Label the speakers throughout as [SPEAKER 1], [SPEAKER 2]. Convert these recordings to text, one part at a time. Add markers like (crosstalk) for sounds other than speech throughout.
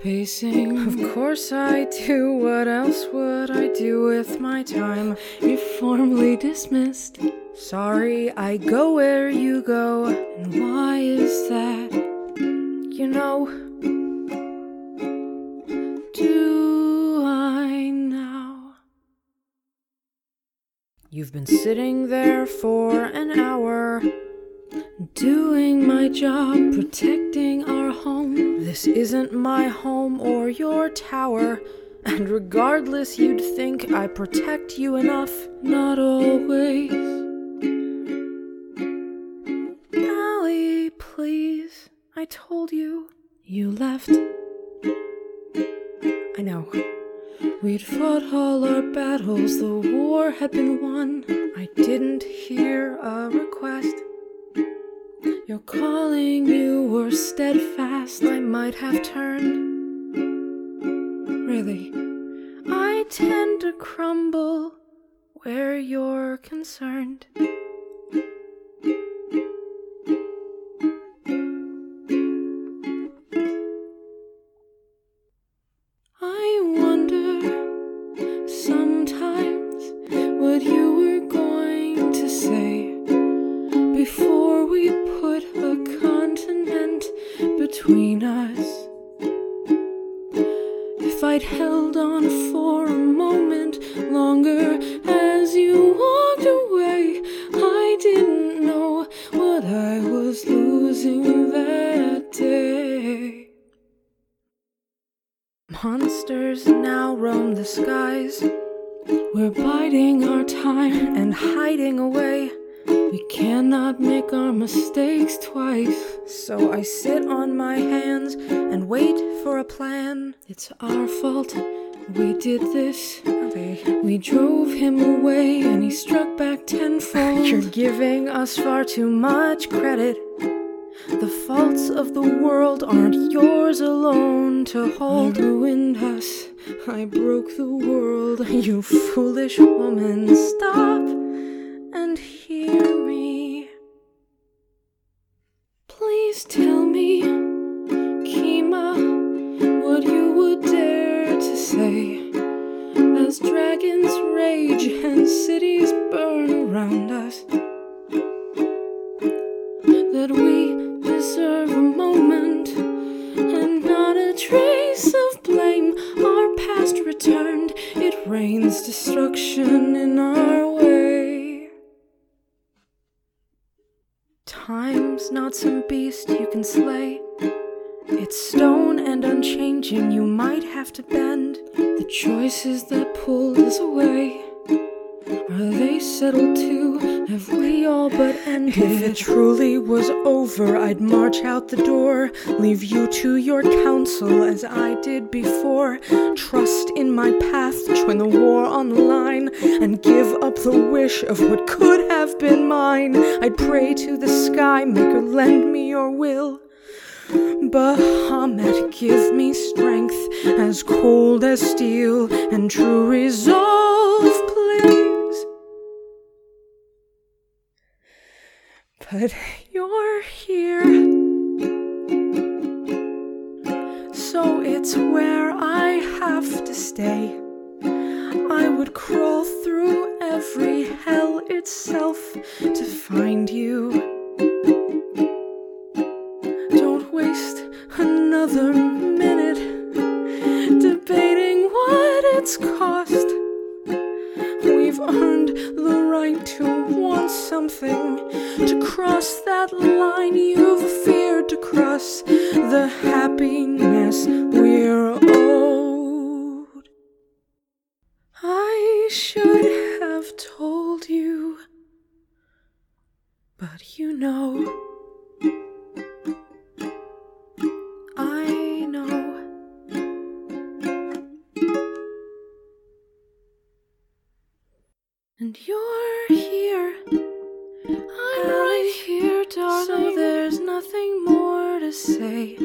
[SPEAKER 1] pacing. Of course I do. What else would I do with my time? You're formally dismissed. Sorry, I go where you go. And why is that? You know, do I now? You've been sitting there for an hour, doing my job, protecting our home. This isn't my home or your tower. And regardless, you'd think I protect you enough. Not always. Allie, please. I told you. You left. I know. We'd fought all our battles, the war had been won. I didn't hear a request. Your calling, you were steadfast. I might have turned. Really, I tend to crumble where you're concerned. I wonder sometimes what you were going to say before we put a continent between us. If I'd held on for a moment longer as you walked away, I didn't know what I was losing that day. Monsters now roam the skies. We're biding our time and hiding away. We cannot make our mistakes twice. So I sit on my hands and wait for a plan. It's our fault. We did this. We drove him away and he struck back tenfold. (laughs) You're giving us far too much credit. The faults of the world aren't yours alone to hold. I ruined us. I broke the world. (laughs) You foolish woman, stop rains destruction in our way. Time's not some beast you can slay. It's stone and unchanging, you might have to bend. The choices that pulled us away. Are they settled too? Have we but ended? If it truly was over, I'd march out the door, leave you to your counsel as I did before. Trust in my path, join the war on the line, and give up the wish of what could have been mine. I'd pray to the sky, maker, lend me your will. Bahamut, give me strength as cold as steel and true resolve, But (laughs) you're here, so it's where I have to stay. I would crawl through every hell itself to find you. Don't waste another minute debating what it's cost. We've earned the right to want something, cross that line you've feared to cross, the happiness we're owed. I should have told you, but you know. I know. And you're say.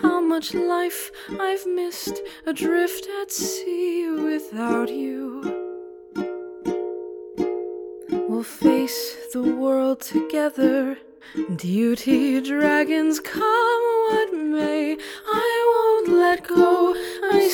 [SPEAKER 1] How much life I've missed adrift at sea without you. We'll face the world together. Duty dragons come what may. I won't let go. I